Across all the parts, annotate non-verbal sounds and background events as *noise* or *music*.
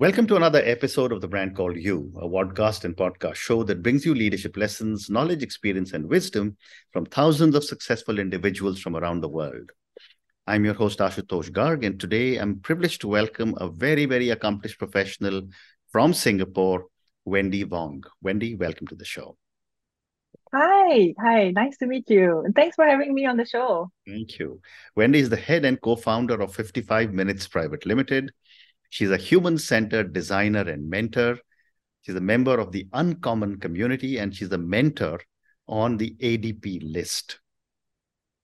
Welcome to another episode of the brand called You, a podcast and podcast show that brings you leadership lessons, knowledge, experience, and wisdom from thousands of successful individuals from around the world. I'm your host, Ashutosh Garg, and today I'm privileged to welcome a very, very accomplished professional from Singapore, Wendy Wong. Wendy, welcome to the show. Hi, hi, nice to meet you. And thanks for having me on the show. Thank you. Wendy is the head and co founder of 55 Minutes Private Limited She's a human centered designer and mentor. She's a member of the Uncommon community and she's a mentor on the ADP list.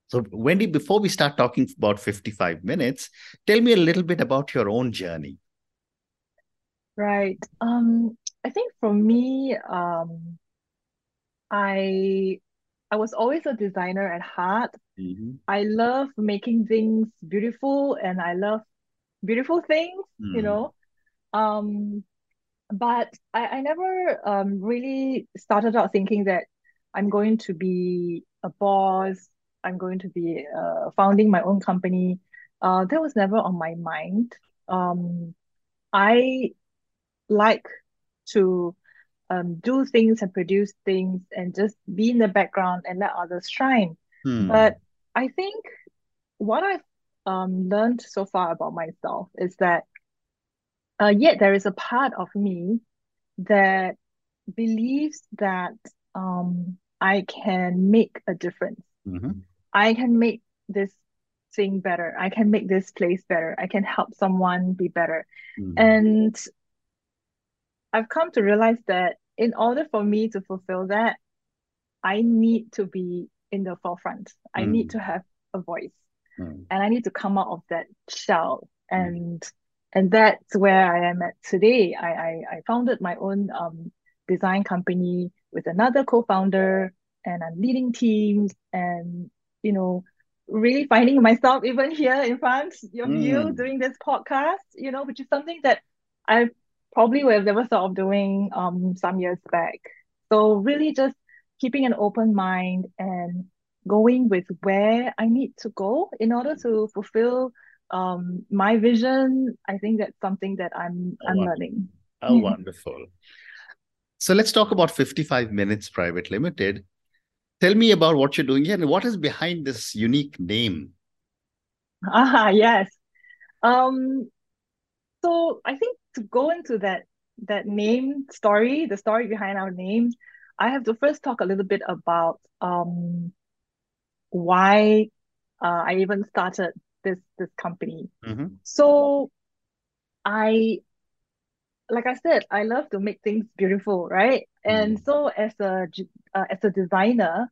So, Wendy, before we start talking about 55 minutes, tell me a little bit about your own journey. Right. Um, I think for me, um, I I was always a designer at heart. Mm-hmm. I love making things beautiful and I love beautiful things, mm. you hmm. know. Um, but I, I never um, really started out thinking that I'm going to be a boss, I'm going to be uh, founding my own company. Uh, that was never on my mind. Um, I like to um, do things and produce things and just be in the background and let others shine. Hmm. But I think what I've um, learned so far about myself is that uh, yet there is a part of me that believes that um, I can make a difference. Mm-hmm. I can make this thing better. I can make this place better. I can help someone be better. Mm-hmm. And I've come to realize that in order for me to fulfill that, I need to be in the forefront. I mm-hmm. need to have a voice mm. and I need to come out of that shell mm. and mm. and that's where I am at today. I I, I founded my own um, design company with another co-founder and I'm leading teams and you know really finding myself even here in front of mm. you doing this podcast, you know, which is something that I probably would have never thought of doing um some years back. So really just keeping an open mind and going with where I need to go in order to fulfill um, my vision. I think that's something that I'm oh, I'm learning. Oh, wonderful. So let's talk about 55 Minutes Private Limited. Tell me about what you're doing here and what is behind this unique name. Ah, *laughs* yes. Um, so I think to go into that that name story, the story behind our name, I have to first talk a little bit about um, why uh, I even started this this company. Mm-hmm. So I like I said, I love to make things beautiful, right? Mm. And so as a uh, as a designer,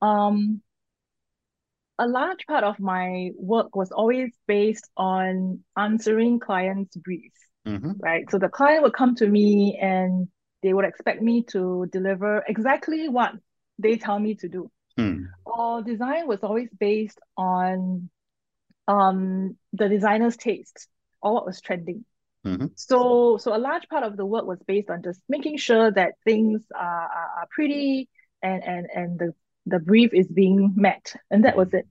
um, a large part of my work was always based on answering clients' briefs, mm-hmm. right? So the client would come to me and they would expect me to deliver exactly what they tell me to do. Hmm. Our design was always based on um, the designer's taste or what was trending. Mm-hmm. So, so a large part of the work was based on just making sure that things are, are, are pretty and and and the the brief is being met, and that was it.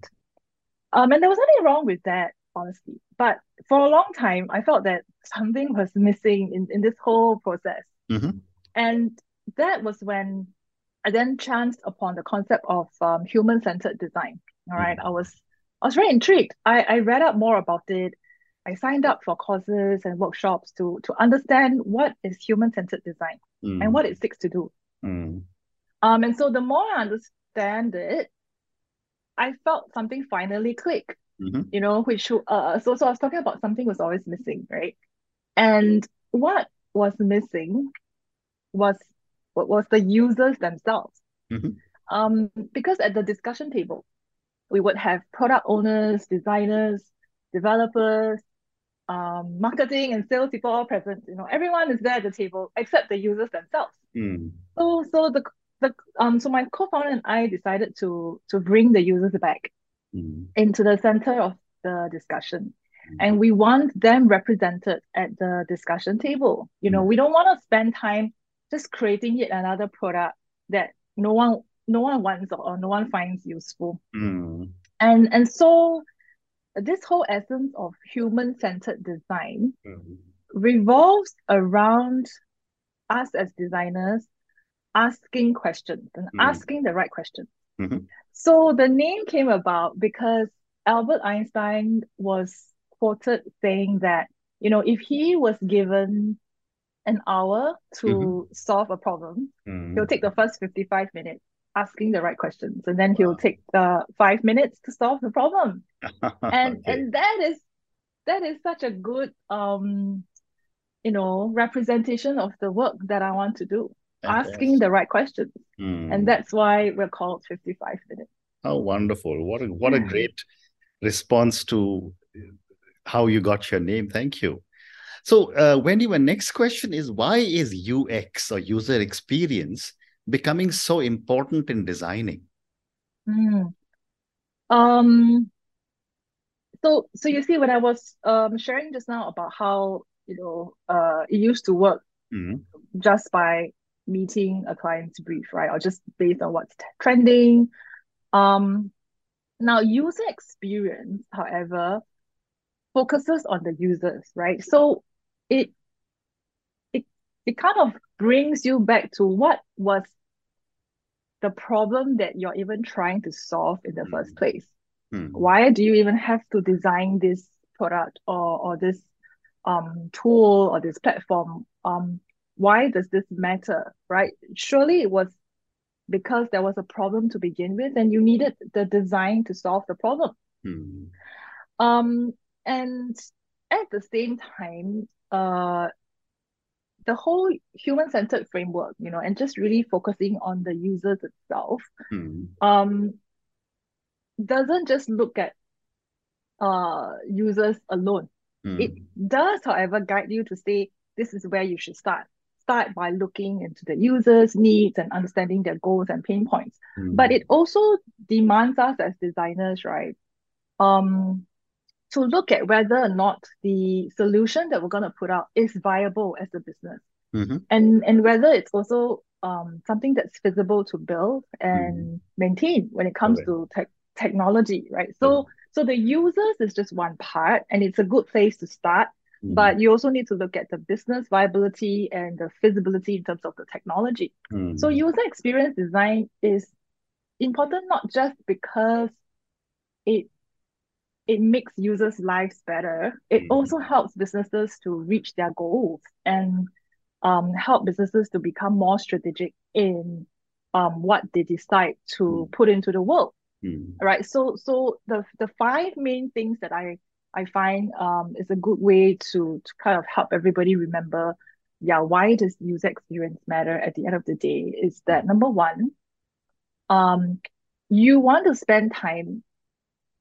Um, and there was nothing wrong with that, honestly. But for a long time, I felt that something was missing in, in this whole process. Mm-hmm. And that was when I then chanced upon the concept of um, human-centered design. All right, mm. I was I was very intrigued. I, I read up more about it. I signed up for courses and workshops to to understand what is human-centered design mm. and what it seeks to do. Mm. Um, and so the more I understand it, I felt something finally click. Mm-hmm. You know, which uh, so so I was talking about something was always missing, right? And what was missing was was the users themselves. Mm-hmm. Um, because at the discussion table, we would have product owners, designers, developers, um, marketing and sales people all present. You know, everyone is there at the table except the users themselves. Mm. So, so the the um, so my co-founder and I decided to to bring the users back mm. into the center of the discussion. Mm. And we want them represented at the discussion table. You know, mm. we don't want to spend time just creating yet another product that no one no one wants or, no one finds useful. Mm. And and so this whole essence of human-centered design mm. revolves around us as designers asking questions and mm. asking the right questions. Mm-hmm. So the name came about because Albert Einstein was quoted saying that, you know, if he was given an hour to mm-hmm. solve a problem, mm-hmm. he'll take the first 55 minutes asking the right questions and then he'll take the five minutes to solve the problem. *laughs* and okay. and that is that is such a good um you know representation of the work that I want to do. Asking the right questions. Mm. And that's why we're called 55 minutes. Oh wonderful. What a what a great response to how you got your name. Thank you. So, uh, Wendy, my next question is why is UX or user experience becoming so important in designing? Mm. Um, so, so you see, when I was um, sharing just now about how you know uh, it used to work mm. just by meeting a client's brief, right, or just based on what's trending. Um, now, user experience, however, focuses on the users, right? So it it it kind of brings you back to what was the problem that you're even trying to solve in the mm. first place. Mm. Why do you even have to design this product or or this um tool or this platform? Um, why does this matter, right? Surely it was because there was a problem to begin with, and you needed the design to solve the problem. Mm. Um, and at the same time, uh, the whole human-centered framework, you know, and just really focusing on the users itself, mm. um, doesn't just look at uh users alone. Mm. It does, however, guide you to say this is where you should start. Start by looking into the users' needs and understanding their goals and pain points. Mm. But it also demands us as designers, right? Um, to look at whether or not the solution that we're going to put out is viable as a business mm-hmm. and and whether it's also um, something that's feasible to build and mm. maintain when it comes okay. to te- technology right so yeah. so the users is just one part and it's a good place to start mm. but you also need to look at the business viability and the feasibility in terms of the technology mm. so user experience design is important not just because it it makes users' lives better. It mm. also helps businesses to reach their goals and um, help businesses to become more strategic in um, what they decide to mm. put into the world. Mm. Right. So so the the five main things that I I find um, is a good way to to kind of help everybody remember, yeah, why does user experience matter at the end of the day? Is that number one, um, you want to spend time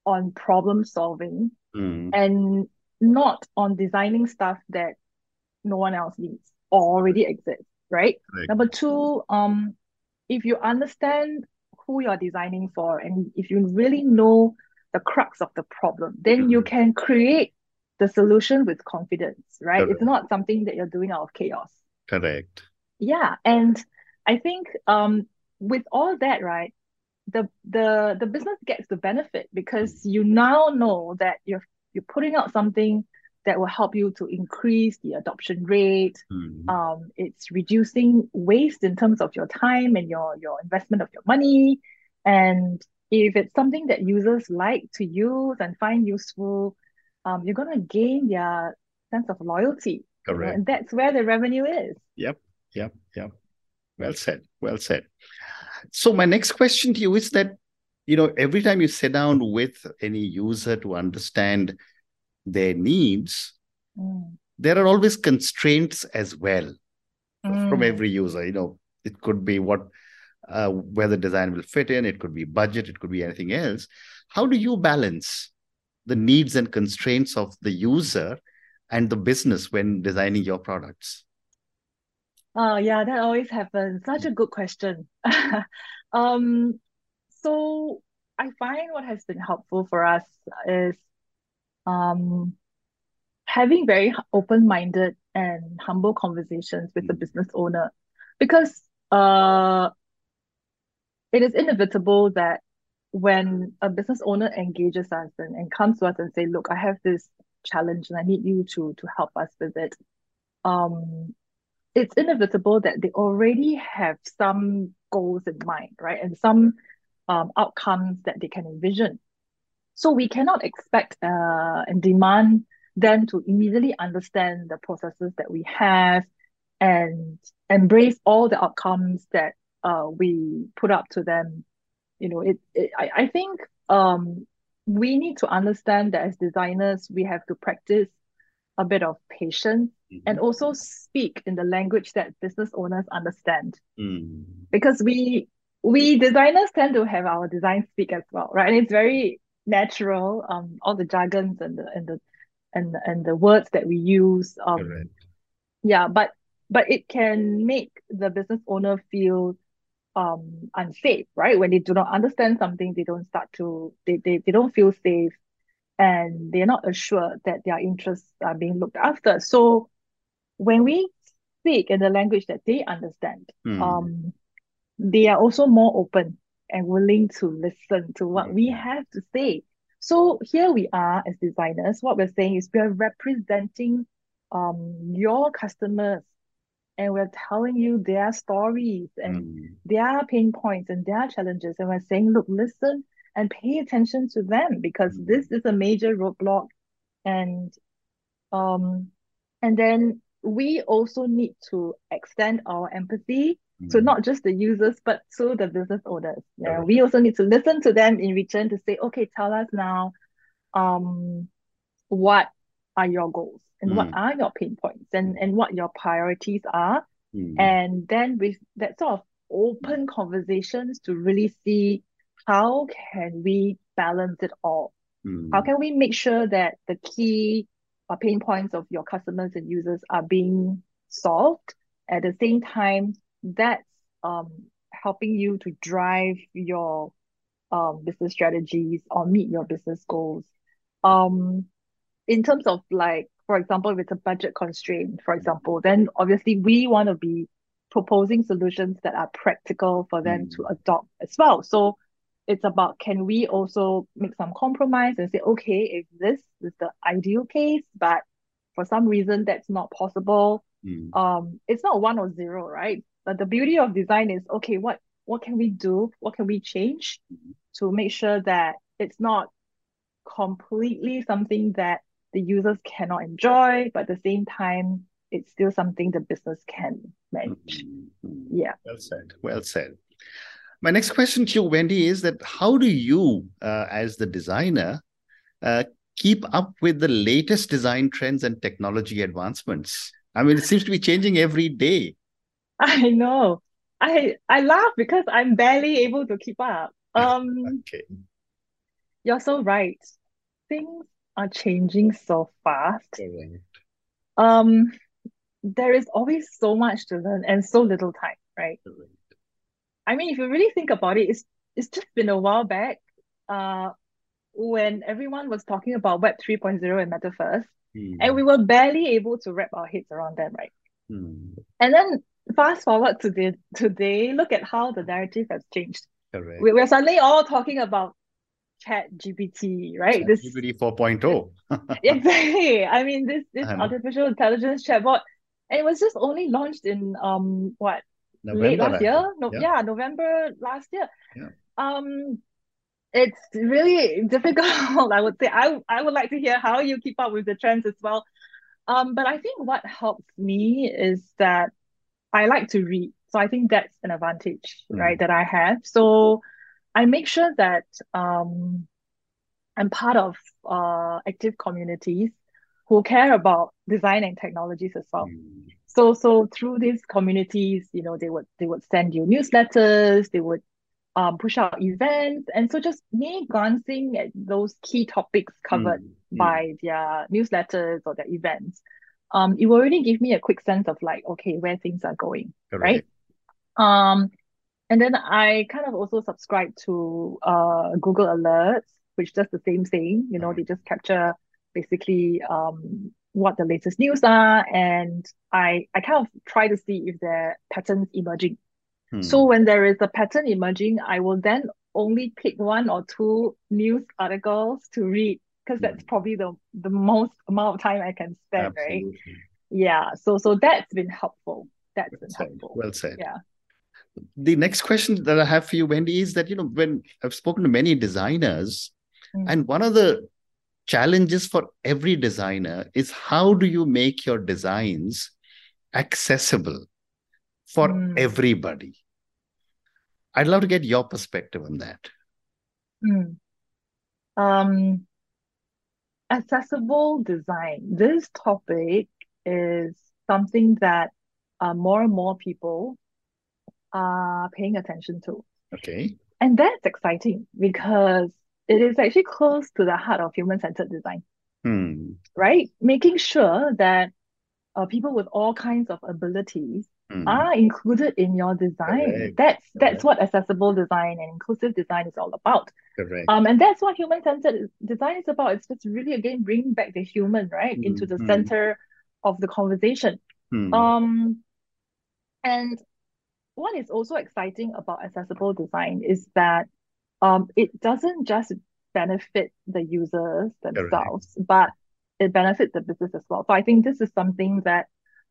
on problem solving mm. and not on designing stuff that no one else needs or already exists, right? Number two, um, if you understand who you're designing for and if you really know the crux of the problem, then you mm-hmm. can create the solution with confidence, right? Correct. It's not something that you're doing out of chaos. Correct. Yeah. And I think um with all that, right, the the the business gets the benefit because you now know that you're you're putting out something that will help you to increase the adoption rate. Mm-hmm. Um, it's reducing waste in terms of your time and your your investment of your money. And if it's something that users like to use and find useful, um, you're gonna gain their sense of loyalty. Correct. And that's where the revenue is. Yep. Yep. Yep. Well said. Well said. So my next question to you is that, you know, every time you sit down with any user to understand their needs, mm. there are always constraints as well mm. from every user. You know, it could be what uh, where the design will fit in, it could be budget, it could be anything else. How do you balance the needs and constraints of the user and the business when designing your products? Oh, yeah, that always happens. Such a good question. *laughs* um, so I find what has been helpful for us is um, having very open-minded and humble conversations with the mm. business owner because uh, it is inevitable that when a business owner engages us and, and comes to us and say, look, I have this challenge and I need you to to help us with it um, it's inevitable that they already have some goals in mind, right? And some um, outcomes that they can envision. So we cannot expect uh, and demand them to immediately understand the processes that we have and embrace all the outcomes that uh, we put up to them. You know, it, it I, I think um, we need to understand that as designers, we have to practice a bit of patience mm-hmm. and also speak in the language that business owners understand. Mm. Because we we designers tend to have our design speak as well, right? And it's very natural, um, all the jargons and the and the and and the words that we use. Um, yeah, but but it can make the business owner feel um unsafe, right? When they do not understand something, they don't start to they they, they don't feel safe and they're not assured that their interests are being looked after. So when we speak in the language that they understand, mm. um, they are also more open and willing to listen to what we have to say. So here we are as designers. What we're saying is we are representing um, your customers and we're telling you their stories and mm. their pain points and their challenges. And we're saying, look, listen and pay attention to them because mm. this is a major roadblock. And um, and then we also need to extend our empathy mm. to not just the users but to the business owners. Yeah, we also need to listen to them in return to say, okay, tell us now, um, what are your goals and mm. what are your pain points and and what your priorities are, mm. and then with that sort of open conversations to really see how can we balance it all? Mm. How can we make sure that the key uh, pain points of your customers and users are being solved. At the same time that's um, helping you to drive your um, business strategies or meet your business goals. Um, in terms of like for example if it's a budget constraint for example then obviously we want to be proposing solutions that are practical for them mm. to adopt as well. So it's about can we also make some compromise and say, okay, if this is the ideal case, but for some reason that's not possible, mm. um, it's not one or zero, right? But the beauty of design is okay, what what can we do? What can we change mm. to make sure that it's not completely something that the users cannot enjoy, but at the same time, it's still something the business can manage. Mm-hmm. Yeah. Well said. Well said. My next question to you, Wendy, is that how do you, uh, as the designer, uh, keep up with the latest design trends and technology advancements? I mean, it seems to be changing every day. I know. I I laugh because I'm barely able to keep up. *laughs* Um, okay. You're so right. Things are changing so fast. Correct. Um, there is always so much to learn and so little time, right? Correct. I mean, if you really think about it, it's it's just been a while back, uh, when everyone was talking about Web 3.0 and Metaverse, mm. and we were barely able to wrap our heads around them, right? Mm. And then fast forward to the today, look at how the narrative has changed. Correct. We, we're suddenly all talking about Chat GPT, right? Chat this GPT 4.0. exactly. I mean, this this artificial intelligence chatbot, and it was just only launched in um what November late last year. No, yeah. yeah. November last year. Yeah. Um, it's really difficult. *laughs* I would say. I I would like to hear how you keep up with the trends as well. Um, but I think what helps me is that I like to read. So I think that's an advantage, mm. right, that I have. So I make sure that um, I'm part of uh, active communities who care about design and technologies as well. Mm so so through these communities you know they would they would send you newsletters they would um, push out events and so just me glancing at those key topics covered mm, by mm. their newsletters or their events um, it will already give me a quick sense of like okay where things are going right um and then i kind of also subscribe to uh google alerts which does the same thing you know mm. they just capture basically um what the latest news are and I I kind of try to see if there are patterns emerging. Hmm. So when there is a pattern emerging, I will then only pick one or two news articles to read because that's hmm. probably the the most amount of time I can spend, Absolutely. right? yeah, so so that's been helpful. That's well been said. helpful. Well said. Yeah. The next question that I have for you, Wendy, is that you know when I've spoken to many designers, Mm. and one of the challenges for every designer is how do you make your designs accessible for Mm. everybody? I'd love to get your perspective on that. Mm. Um, accessible design. This topic is something that uh, more and more people are paying attention to. Okay. And that's exciting because it is actually close to the heart of human-centered design, Hmm. right? Making sure that uh, people with all kinds of abilities Hmm. are included in your design. Correct. That's that's Correct. what accessible design and inclusive design is all about. Correct. Um, and that's what human-centered design is about. It's just really again bringing back the human, right, into the Mhm. center of the conversation. Hmm. Um, and what is also exciting about accessible design is that um, it doesn't just benefit the users themselves, but it benefits the business as well. So I think this is something that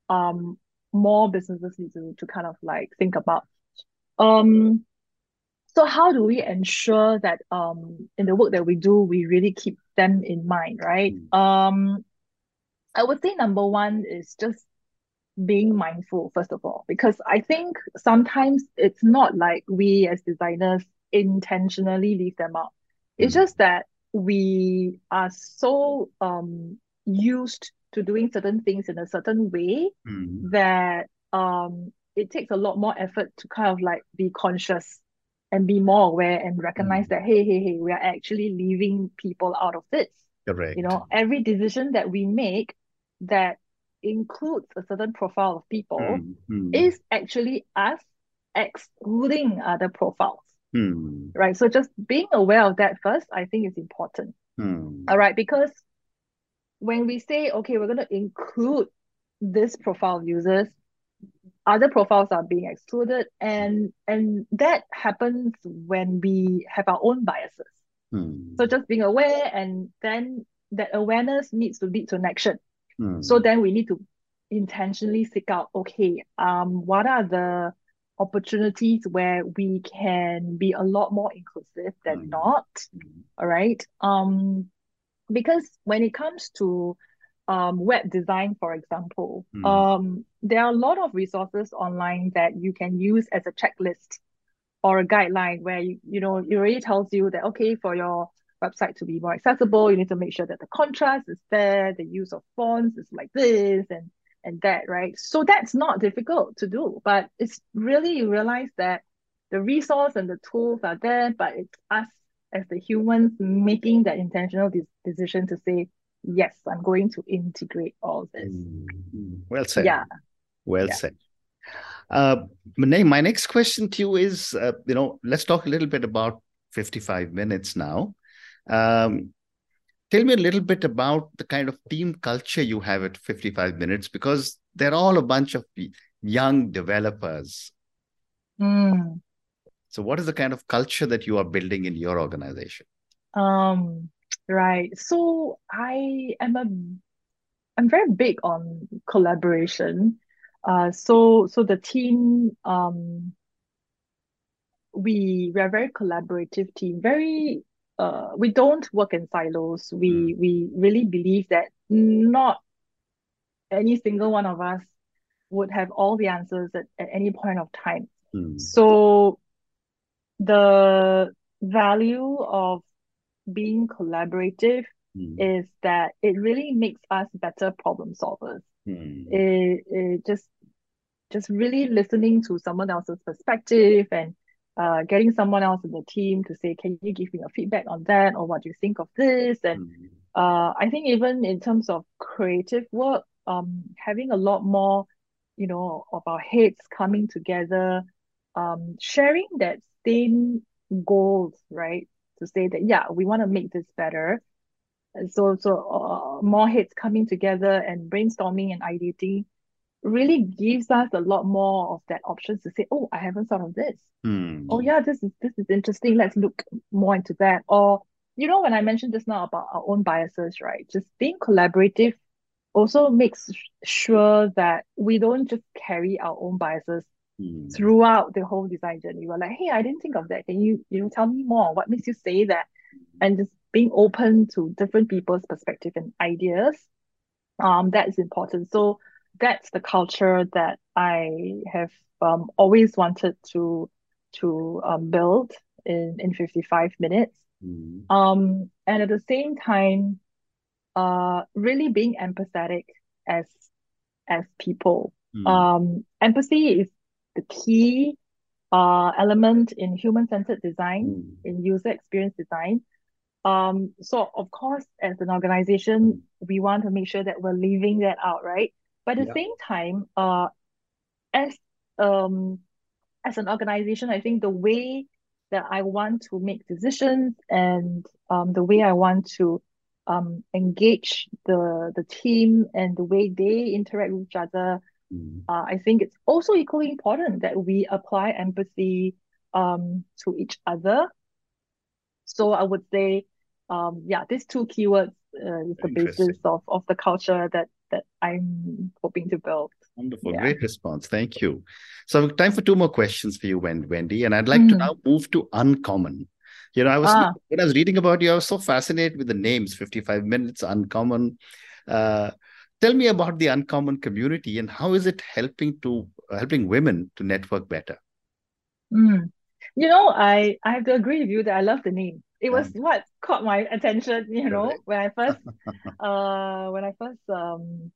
um, more businesses need to, to kind of like think about. Um, so how do we ensure that um, in the work that we do, we really keep them in mind, right? Um, I would say number one is just being mindful, first of all, because I think sometimes it's not like we as designers intentionally leave them out. It's Mm. just that we are so um used to doing certain things in a certain way Hmm. that um it takes a lot more effort to kind of like be conscious and be more aware and recognize Mm. that hey hey hey we are actually leaving people out of this Correct. you know every decision that we make that includes a certain profile of people Hmm. Hmm. is actually us excluding other profiles Hmm. right so just being aware of that first i think is important Hmm. all right because when we say okay we're going to include this profile of users other profiles are being excluded and and that happens when we have our own biases Hmm. so just being aware and then that awareness needs to lead to an action Hmm. so then we need to intentionally seek out okay um what are the opportunities where we can be a lot more inclusive than Mm. not Hmm. all right um because when it comes to um web design for example Mm. um there are a lot of resources online that you can use as a checklist or a guideline where you you know it already tells you that okay for your website to be more accessible you need to make sure that the contrast is there the use of fonts is like this and and that right so that's not difficult to do but it's really you realize that the resource and the tools are there but it's us as the humans making that intentional de- decision to say yes i'm going to integrate all this Hmm. Hmm. Well said. yeah Well Yeah. said. Uh, my next question to you is, uh, you know, let's talk a little bit about 55 minutes now. Um, tell me a little bit about the kind of team culture you have at 55 minutes, because they're all a bunch of young developers. Mm. So, what is the kind of culture that you are building in your organization? Um, right. So I am a I'm very big on collaboration. Uh, so so the team um we we're a very collaborative team. Very uh we don't work in silos. We we really believe that not any single one of us would have all the answers at, at any point of time. Hmm. So the value of being collaborative Hmm. is that it really makes us better problem solvers. Hmm. It, it just just really listening to someone else's perspective and uh, getting someone else in the team to say, can you give me a feedback on that or what do you think of this? And Hmm. uh, I think even in terms of creative work, um, having a lot more, you know, of our heads coming together, um, sharing that same goals, right? To say that, yeah, we want to make this better. And so, so uh, more heads coming together and brainstorming and ideating really gives us a lot more of that options to say, oh, I haven't thought of this. Hmm. Oh yeah, this is this is interesting. Let's look more into that. Or you know, when I mentioned just now about our own biases, right? Just being collaborative also makes sure that we don't just carry our own biases Mm. throughout the whole design journey. We're like, hey, I didn't think of that. Can you, you know, tell me more? What makes you say that? And just being open to different people's perspective and ideas. Um, that is important. So that's the culture that I have um always wanted to to um build in in 55 minutes. Mm. Um, and at the same time, uh, really being empathetic as as people. Mm. Um, empathy is the key uh element in human-centered design, Mm. in user experience design. Um, so of course, as an organization, we want to make sure that we're leaving that out, right? But at the Yeah. same time, uh, as um as an organization, I think the way that I want to make decisions and um the way I want to um engage the the team and the way they interact with each other, Mm. uh, I think it's also equally important that we apply empathy um to each other. So I would say, um, yeah, these two keywords uh, is the basis of of the culture that that I'm hoping to build. Wonderful. Yeah. Great response. Thank you. So time for two more questions for you, Wendy. And I'd like to Mm. now move to uncommon. You know, I was Ah. when I was reading about you, I was so fascinated with the names, 55 minutes, uncommon. Uh, tell me about the uncommon community and how is it helping to helping women to network better? Mm. You know, I I have to agree with you that I love the name. It was Um, what caught my attention, you know, when I first *laughs* uh when I first um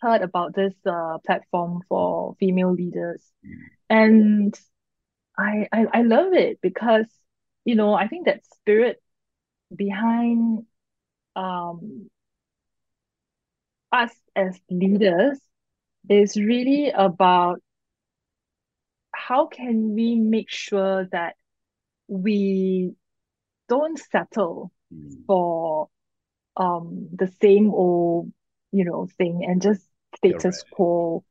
heard about this uh platform for female leaders. Mm. And I I, I love it because, you know, I think that spirit behind um us as leaders is really about how can we make sure that we don't settle Mm. for um the same old, you know, thing and just status right. quo.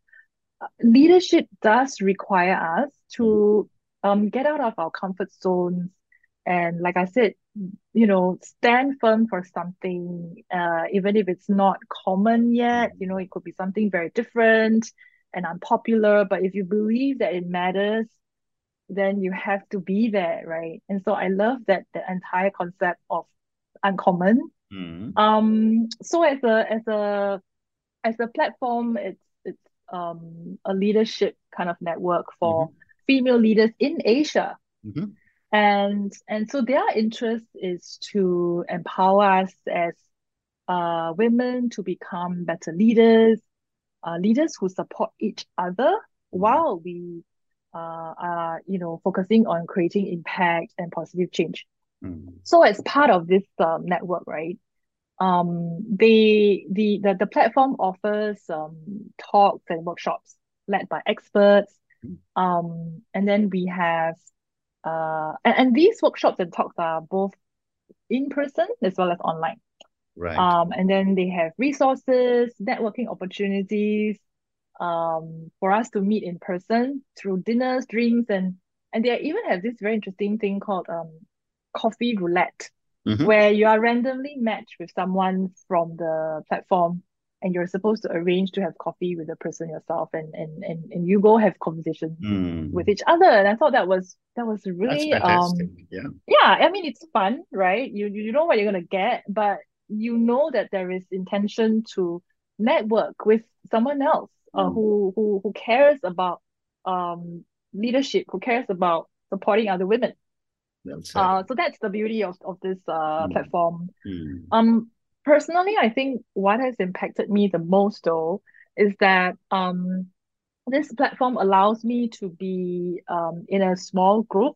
Leadership does require us Mm. to um get out of our comfort zones and like I said, you know, stand firm for something, uh, even if it's not common yet, you know, Mm. it could be something very different and unpopular, but if you believe that it matters, then you have to be there, right? And so I love that the entire concept of uncommon. Mm. Um, so as a as a as a platform, it's it's um a leadership kind of network for Mhm. female leaders in Asia. Mhm. And and so their interest is to empower us as uh women to become better leaders, uh leaders who support each other Mm. while we uh are, you know, focusing on creating impact and positive change. Mm. So as part of this um, network, right, um, they the, the the platform offers um talks and workshops led by experts. Mm. Um, and then we have uh and, and these workshops and talks are both in person as well as online. Right. Um, and then they have resources, networking opportunities, um, for us to meet in person through dinners, drinks, and and they even have this very interesting thing called um coffee roulette, Mhm. where you are randomly matched with someone from the platform and you're supposed to arrange to have coffee with the person yourself and and and, and you go have conversations with Mm. each other. And I thought that was that was really um Yeah. yeah, I mean it's fun, right? You you know what you're gonna get, but you know that there is intention to network with someone else uh, Mm. who who who cares about um leadership, who cares about supporting other women. Uh, so that's the beauty of of this uh Mm. platform. Mm. Um, personally, I think what has impacted me the most though is that um this platform allows me to be um in a small group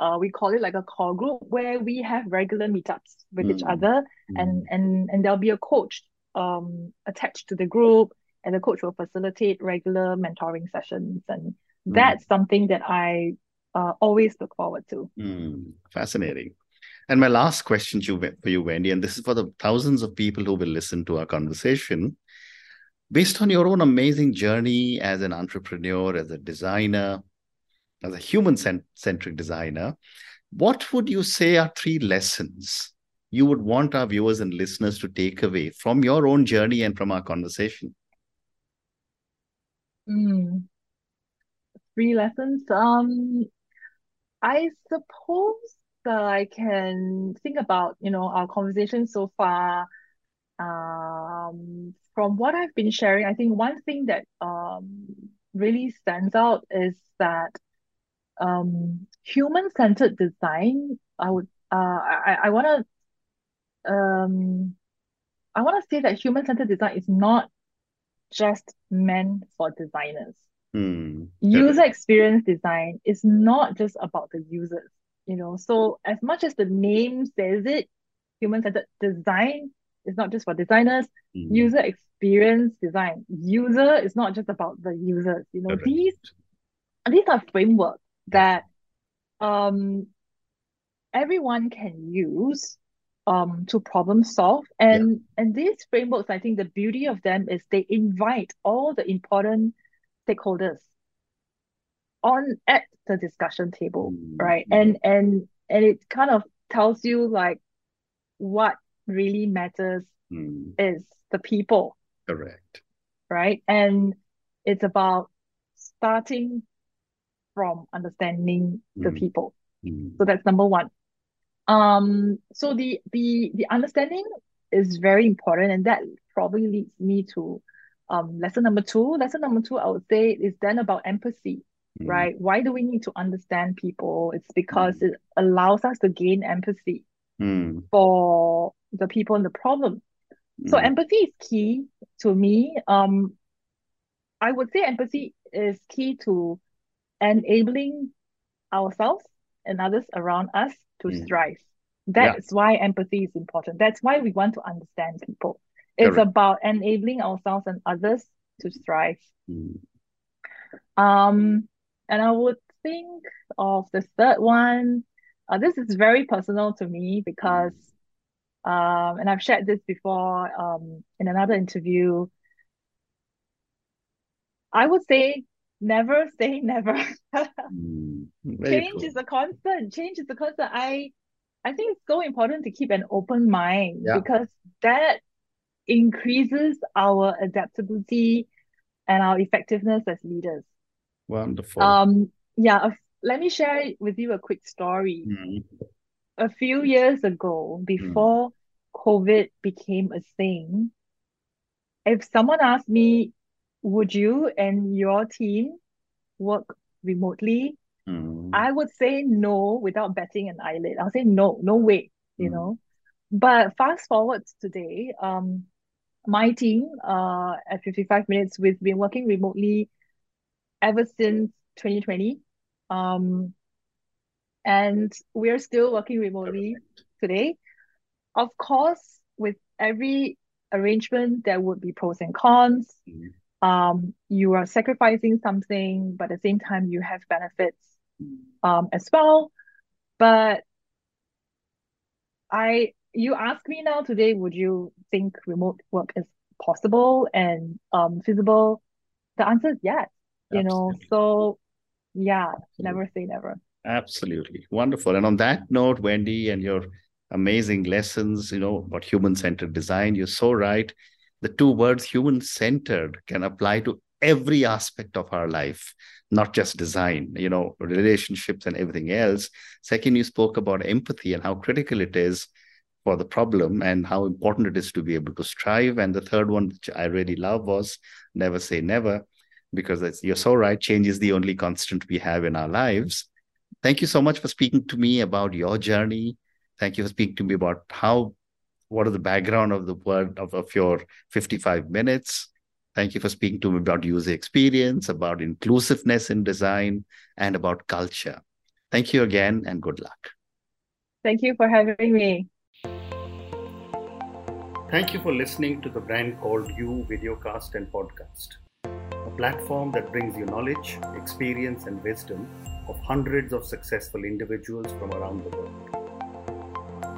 uh, we call it like a core group where we have regular meetups with each Mm. other and Mm. and and there'll be a coach um attached to the group and the coach will facilitate regular mentoring sessions and Mm. that's something that I uh, always look forward to. Mm. Fascinating. And my last question to you, for you, Wendy, and this is for the thousands of people who will listen to our conversation. Based on your own amazing journey as an entrepreneur, as a designer, as a human centric designer, what would you say are three lessons you would want our viewers and listeners to take away from your own journey and from our conversation? Mm. Three lessons. Um, I suppose that I can think about, you know, our conversation so far. Um, from what I've been sharing, I think one thing that um really stands out is that um human-centered design, I would uh I, I wanna um I wanna say that human-centered design is not just meant for designers. Hmm. User experience design is not just about the users, you know. So as much as the name says it, human-centered design is not just for designers. Hmm. User experience design. User is not just about the users, you know. Correct. These these are frameworks that um everyone can use um to problem solve and and these frameworks i think the beauty of them is they invite all the important stakeholders on at the discussion table Mm, right mm. and and and it kind of tells you like what really matters Hmm. is the people Correct. right and it's about starting from understanding the Mm. people so that's number one. Um, so the the the understanding is very important, and that probably leads me to um lesson number two. Lesson number two, I would say, is then about empathy, Hmm. right? Why do we need to understand people? It's because it allows us to gain empathy Hmm. for the people in the problem. So Hmm. empathy is key to me. Um, I would say empathy is key to enabling ourselves and others around us to Mm. thrive. That's why empathy is important. That's why we want to understand people. It's Correct. about enabling ourselves and others to thrive. Hmm. Um, and I would think of the third one. Uh, this is very personal to me because, um, and I've shared this before, um, in another interview. I would say never say never. Hmm. Change true. is a constant. Change is a constant. I I think it's so important to keep an open mind Yeah. because that increases our adaptability and our effectiveness as leaders. Wonderful. Um, yeah, let me share with you a quick story. Hmm. A few years ago, before COVID became a thing, if someone asked me, would you and your team work remotely? Hmm. I would say no without batting an eyelid. I'll say no, no way, you Mm. know. But fast forward to today, um, my team, uh, at 55 Minutes, we've been working remotely ever since 2020. Um, and we're still working remotely today. Of course, with every arrangement, there would be pros and cons. Hmm. Um, you are sacrificing something, but at the same time, you have benefits um as well. But I you ask me now today, would you think remote work is possible and um feasible? The answer is yes, you know. So yeah, never say never. Absolutely. Wonderful. And on that note, Wendy, and your amazing lessons, you know, about human centered design, you're so right. The two words human centered can apply to every aspect of our life, not just design, you know, relationships and everything else. Second, you spoke about empathy and how critical it is for the problem and how important it is to be able to strive. And the third one, which I really love, was never say never, because you're so right. Change is the only constant we have in our lives. Thank you so much for speaking to me about your journey. Thank you for speaking to me about how, what are the background of the word of, of your 55 minutes. Thank you for speaking to me about user experience, about inclusiveness in design, and about culture. Thank you again, and good luck. Thank you for having me. Thank you for listening to the brand called You Videocast and Podcast, a platform that brings you knowledge, experience, and wisdom of hundreds of successful individuals from around the world.